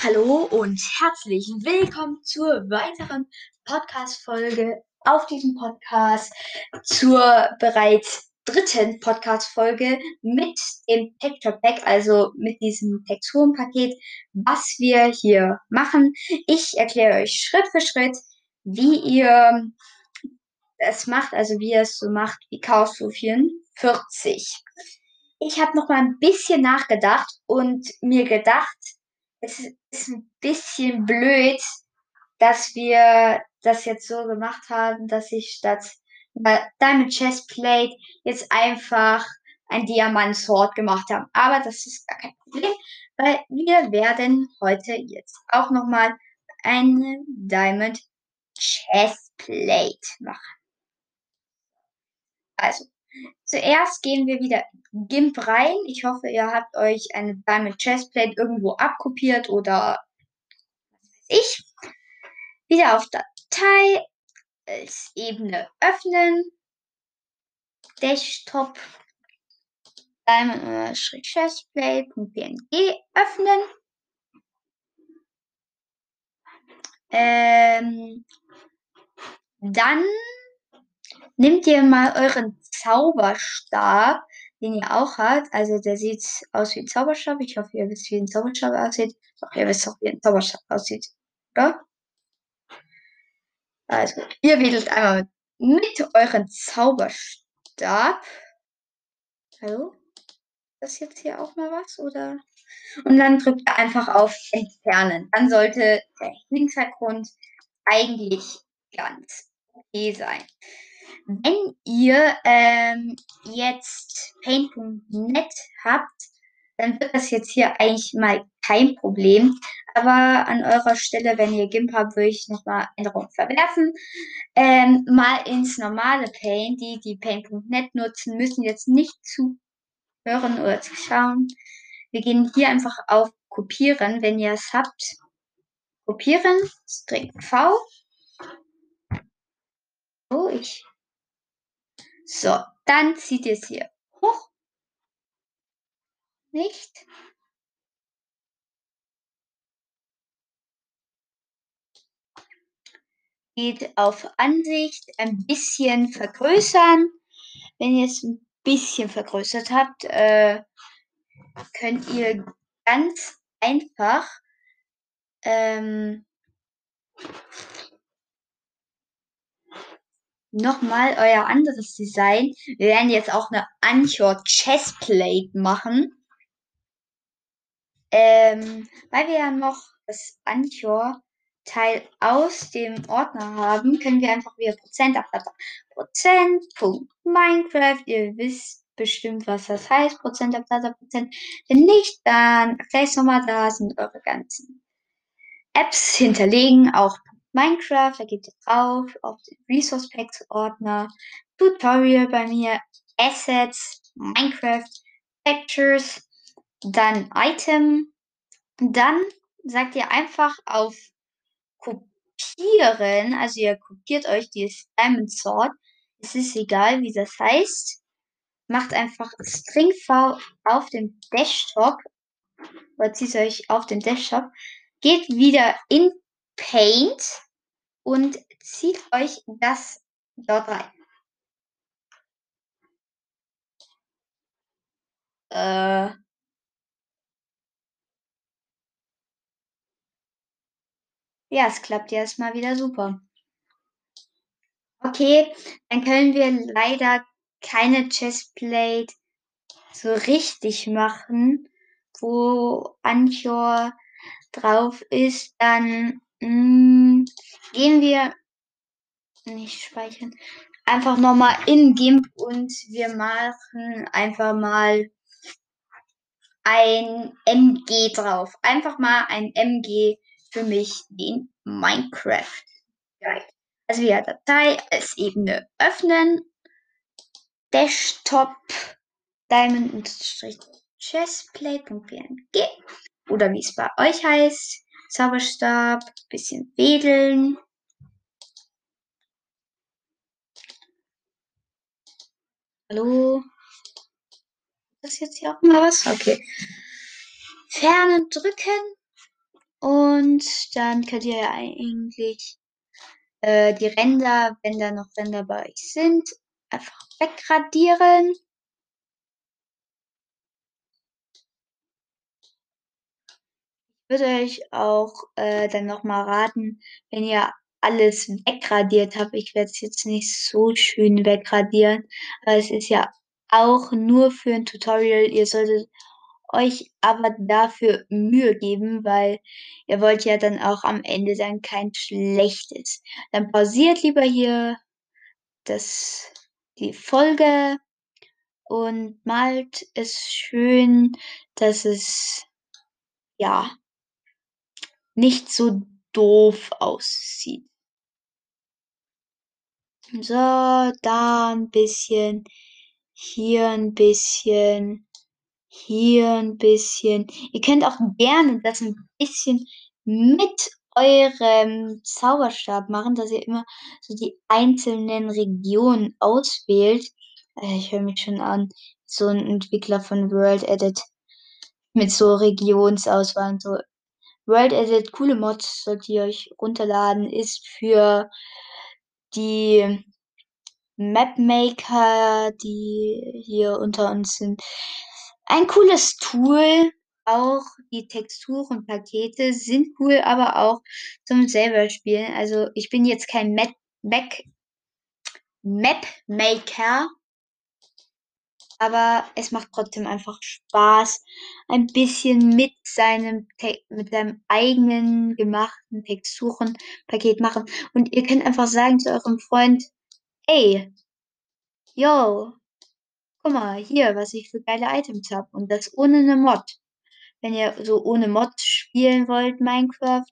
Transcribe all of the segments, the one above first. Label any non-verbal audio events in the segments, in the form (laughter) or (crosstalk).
Hallo und herzlich willkommen zur weiteren Podcast-Folge auf diesem Podcast, zur bereits dritten Podcast-Folge mit dem Texture Pack, also mit diesem Texturenpaket, was wir hier machen. Ich erkläre euch Schritt für Schritt, wie ihr es macht, also wie ihr es so macht wie Chaos 44. Ich habe noch mal ein bisschen nachgedacht und mir gedacht, es ist ein bisschen blöd, dass wir das jetzt so gemacht haben, dass ich statt Diamond Chestplate jetzt einfach ein Diamant Sword gemacht habe. Aber das ist gar kein Problem, weil wir werden heute jetzt auch nochmal eine Diamond Chestplate machen. Also, zuerst gehen wir wieder GIMP rein. Ich hoffe, ihr habt euch eine Diamond Chestplate irgendwo abkopiert oder was weiß ich. Wieder auf Datei als Ebene öffnen. Desktop Diamond Chestplate.png öffnen. Ähm, dann nehmt ihr mal euren Zauberstab den ihr auch habt. Also der sieht aus wie ein Zauberstab. Ich hoffe, ihr wisst, wie ein Zauberstab aussieht. Doch, ihr wisst auch, wie ein Zauberstab aussieht, oder? Also, ihr wedelt einmal mit euren Zauberstab. Hallo? Das jetzt hier auch mal was, oder? Und dann drückt ihr einfach auf Entfernen. Dann sollte der Hintergrund eigentlich ganz okay sein. Wenn ihr ähm, jetzt Paint.net habt, dann wird das jetzt hier eigentlich mal kein Problem. Aber an eurer Stelle, wenn ihr GIMP habt, würde ich nochmal Änderungen verwerfen. Ähm, mal ins normale Paint. Die, die Paint.net nutzen, müssen jetzt nicht zuhören oder zuschauen. Wir gehen hier einfach auf Kopieren, wenn ihr es habt. Kopieren, String V. So, ich so, dann zieht ihr es hier hoch. Nicht. Geht auf Ansicht, ein bisschen vergrößern. Wenn ihr es ein bisschen vergrößert habt, äh, könnt ihr ganz einfach ähm, nochmal euer anderes Design. Wir werden jetzt auch eine Anchor Chestplate machen. Ähm, weil wir ja noch das Anchor Teil aus dem Ordner haben, können wir einfach wieder Prozent abladen. Prozent, Punkt, Minecraft, ihr wisst bestimmt, was das heißt, Prozent Ablader, Prozent. Wenn nicht, dann gleich nochmal, da sind eure ganzen Apps hinterlegen, auch Minecraft, da geht ihr drauf auf den Resource Packs Ordner, Tutorial bei mir, Assets, Minecraft, Pictures, dann Item. Dann sagt ihr einfach auf Kopieren, also ihr kopiert euch dieses Diamond Sword. Es ist egal, wie das heißt. Macht einfach String V auf dem Desktop oder zieht euch auf den Desktop. Geht wieder in Paint und zieht euch das dort rein. Äh, ja, es klappt ja erstmal wieder super. Okay, dann können wir leider keine Chestplate so richtig machen, wo Anchor drauf ist. Dann mh, mm, gehen wir nicht speichern. Einfach nochmal in GIMP und wir machen einfach mal ein MG drauf. Einfach mal ein MG für mich in Minecraft. Also wieder Datei als Ebene öffnen. Desktop Diamond Chestplate.png oder wie es bei euch heißt. Zauberstab, bisschen wedeln. Hallo? Ist das jetzt hier auch mal was? Okay. Ferne drücken. Und dann könnt ihr ja eigentlich äh, die Ränder, wenn da noch Ränder bei euch sind, einfach wegradieren. Würde euch auch äh, dann nochmal raten, wenn ihr alles wegradiert habt, ich werde es jetzt nicht so schön wegradieren, aber es ist ja auch nur für ein Tutorial. Ihr solltet euch aber dafür Mühe geben, weil ihr wollt ja dann auch am Ende dann kein schlechtes. Dann pausiert lieber hier das, die Folge und malt es schön, dass es ja nicht so doof aussieht. So, da ein bisschen, hier ein bisschen, hier ein bisschen. Ihr könnt auch gerne das ein bisschen mit eurem Zauberstab machen, dass ihr immer so die einzelnen Regionen auswählt. Äh, ich höre mich schon an, so ein Entwickler von World Edit mit so Regionsauswahl und so. World Edit, coole Mods, solltet ihr euch runterladen, ist für die Mapmaker, die hier unter uns sind. Ein cooles Tool. Auch die Texturenpakete sind cool, aber auch zum selber spielen. Also ich bin jetzt kein Map, Mapmaker, aber es macht trotzdem einfach Spaß, ein bisschen mit seinem mit seinem eigenen gemachten Texturenpaket machen. Und ihr könnt einfach sagen zu eurem Freund, ey, yo, guck mal hier, was ich für geile Items habe. Und das ohne eine Mod. Wenn ihr so ohne Mod spielen wollt, Minecraft,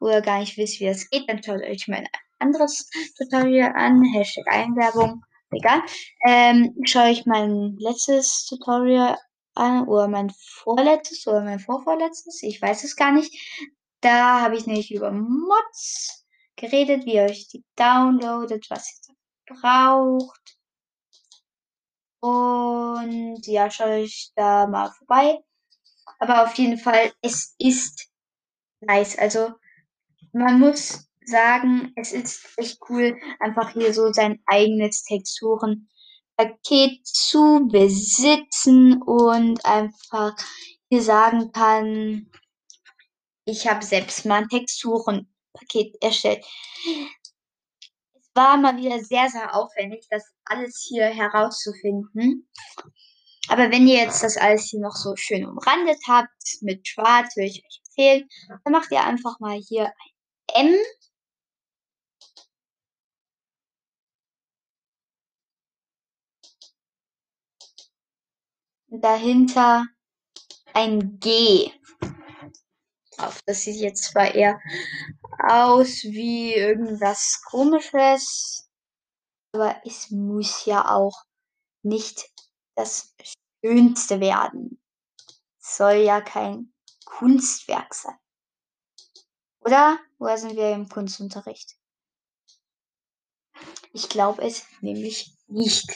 oder gar nicht wisst, wie das geht, dann schaut euch mein anderes Tutorial an. Hashtag Einwerbung. Egal. Ähm, schaue ich mein letztes Tutorial an, oder mein vorletztes, oder mein vorvorletztes. Ich weiß es gar nicht. Da habe ich nämlich über Mods geredet, wie ihr euch die downloadet, was ihr braucht. Und ja, schaut euch da mal vorbei. Aber auf jeden Fall, es ist nice. Also man muss sagen, es ist echt cool, einfach hier so sein eigenes Texturenpaket zu besitzen und einfach hier sagen kann, ich habe selbst mal ein Texturenpaket erstellt. Es war mal wieder sehr, sehr aufwendig, das alles hier herauszufinden. Aber wenn ihr jetzt das alles hier noch so schön umrandet habt mit Schwarz, würde ich euch empfehlen, dann macht ihr einfach mal hier ein M. dahinter ein G. Das sieht jetzt zwar eher aus wie irgendwas komisches, aber es muss ja auch nicht das Schönste werden. Es soll ja kein Kunstwerk sein. Oder? Woher sind wir im Kunstunterricht? Ich glaube es nämlich nicht.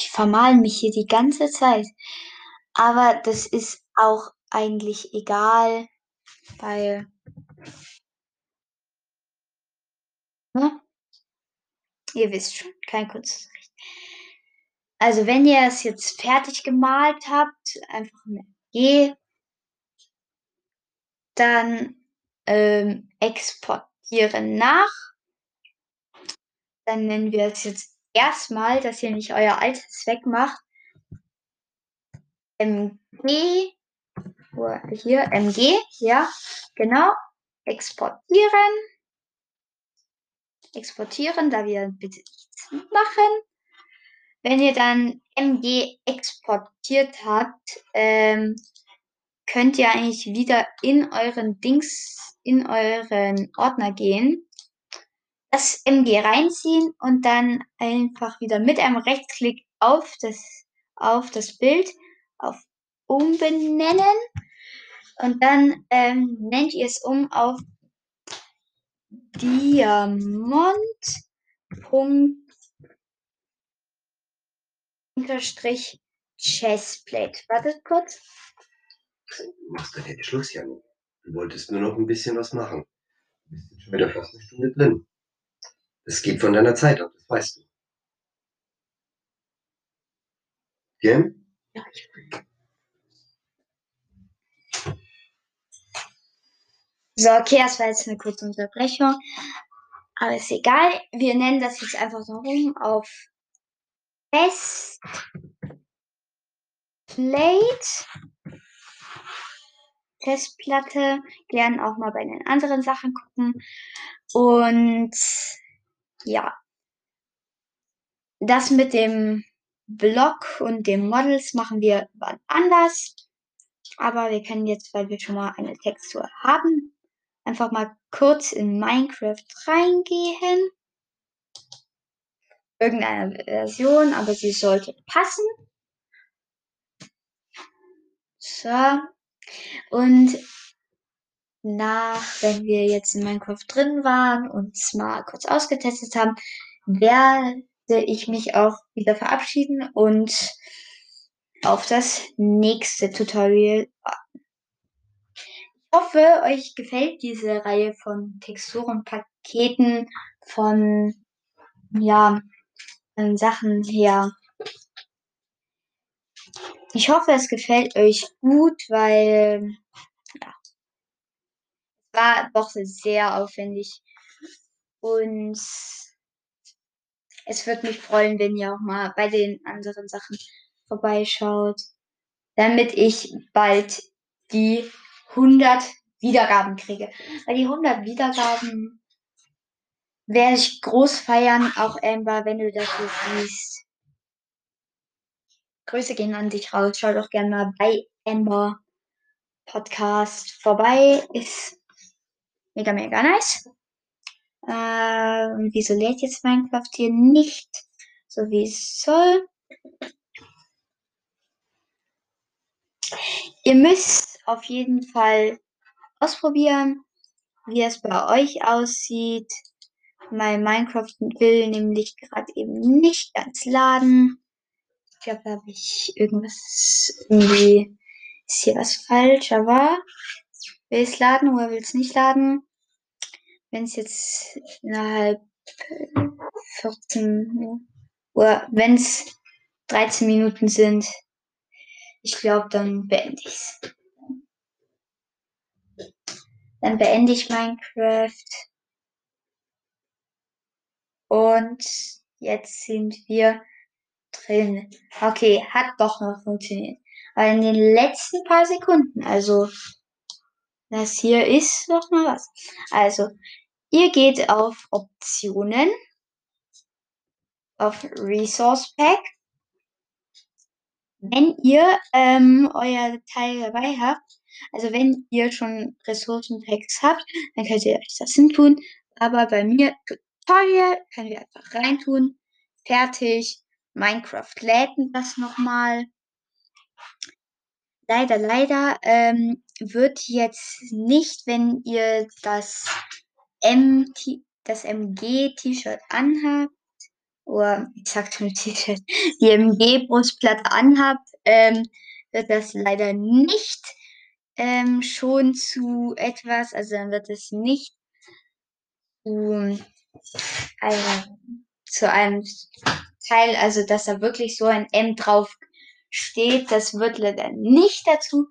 Ich vermal mich hier die ganze Zeit. Aber das ist auch eigentlich egal, weil Ne? Ihr wisst schon, kein Kunstunterricht. Also wenn ihr es jetzt fertig gemalt habt, einfach eine G, dann ähm, exportieren nach. Dann nennen wir es jetzt erstmal, dass ihr nicht euer altes wegmacht. MG, hier, MG, ja, genau, exportieren exportieren, da wir bitte nichts machen. Wenn ihr dann MG exportiert habt, ähm, könnt ihr eigentlich wieder in euren Dings, in euren Ordner gehen, das MG reinziehen und dann einfach wieder mit einem Rechtsklick auf das, auf das Bild, auf Umbenennen und dann ähm, nennt ihr es um auf Diamant Unterstrich Chestplate. Wartet kurz. Du machst doch jetzt Schluss, Jan. Du wolltest nur noch ein bisschen was machen. Du bist jetzt schon wieder fast eine Stunde drin. Das geht von deiner Zeit ab, das weißt du. Gell? Ja, ich So, okay, das war jetzt eine kurze Unterbrechung. Aber ist egal. Wir nennen das jetzt einfach so rum auf Fest Plate. Festplatte. Gern auch mal bei den anderen Sachen gucken. Und ja. Das mit dem Block und den Models machen wir wann anders. Aber wir können jetzt, weil wir schon mal eine Textur haben, einfach mal kurz in Minecraft reingehen. Irgendeine Version, aber sie sollte passen. So. Und nach, wenn wir jetzt in Minecraft drin waren und es mal kurz ausgetestet haben, werde ich mich auch wieder verabschieden und auf das nächste Tutorial warten. Ich hoffe, euch gefällt diese Reihe von Texturenpaketen von, ja, Sachen her. Ich hoffe, es gefällt euch gut, weil war doch sehr aufwendig und es würde mich freuen, wenn ihr auch mal bei den anderen Sachen vorbeischaut, damit ich bald die 100 Wiedergaben kriege. Weil die 100 Wiedergaben werde ich groß feiern, auch Amber, wenn du das hier siehst. Grüße gehen an dich raus. Schau doch gerne mal bei Amber Podcast vorbei. Ist mega, mega nice. Äh, und wieso lädt jetzt Minecraft hier nicht so wie es soll? Ihr müsst auf jeden Fall ausprobieren, wie es bei euch aussieht. Mein Minecraft will nämlich gerade eben nicht ganz laden. Ich glaube, da habe ich irgendwas, irgendwie ist hier was falsch, aber will es laden oder will es nicht laden? Wenn es jetzt innerhalb 14 oder wenn es 13 Minuten sind, ich glaube, dann beende ich's. Dann beende ich Minecraft. Und jetzt sind wir drin. Okay, hat doch noch funktioniert. Aber in den letzten paar Sekunden, also das hier ist noch mal was. Also, ihr geht auf Optionen, auf Resource Pack. Wenn ihr ähm, euer Teil dabei habt, also wenn ihr schon Ressourcenpacks habt, dann könnt ihr euch das hin tun. Aber bei mir Tutorial können wir einfach reintun. Fertig. Minecraft lädt das nochmal. Leider, leider ähm, wird jetzt nicht, wenn ihr das, MT, das MG-T-Shirt anhabt, oder ich sag schon (laughs) T-Shirt, die MG-Brustplatte anhabt, ähm, wird das leider nicht ähm, schon zu etwas, also dann wird es nicht zu, also, zu einem Teil, also dass da wirklich so ein M drauf steht, das wird leider nicht dazu.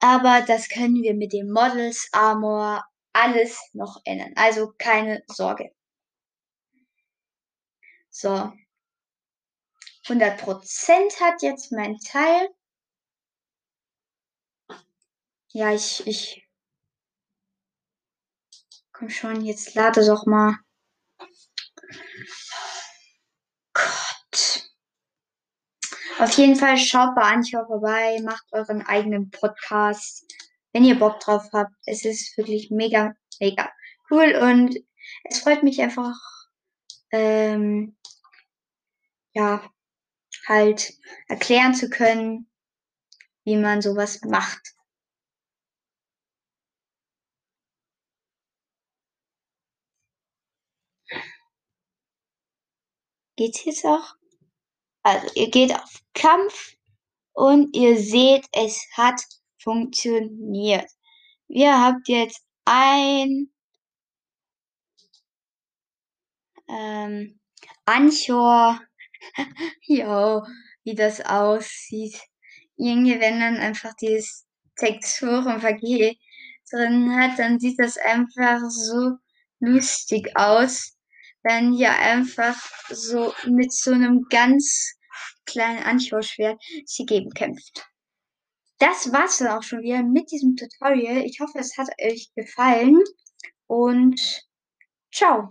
Aber das können wir mit den Models, Armor, alles noch ändern. Also keine Sorge. So. 100% hat jetzt mein Teil. Ja, ich, ich. Komm schon, jetzt lade doch mal. Gott. Auf jeden Fall schaut bei Anchor vorbei, macht euren eigenen Podcast, wenn ihr Bock drauf habt. Es ist wirklich mega, mega cool und es freut mich einfach, ähm, ja, halt erklären zu können, wie man sowas macht. Geht's jetzt auch? Also ihr geht auf Kampf und ihr seht, es hat funktioniert. Ihr habt jetzt ein ähm, Anchor. (laughs) jo, wie das aussieht. Irgendwie, wenn dann einfach dieses Texturenvergeh drin hat, dann sieht das einfach so lustig aus, wenn hier einfach so mit so einem ganz kleinen Anchorschwert sie gegen kämpft. Das war's dann auch schon wieder mit diesem Tutorial. Ich hoffe, es hat euch gefallen und ciao.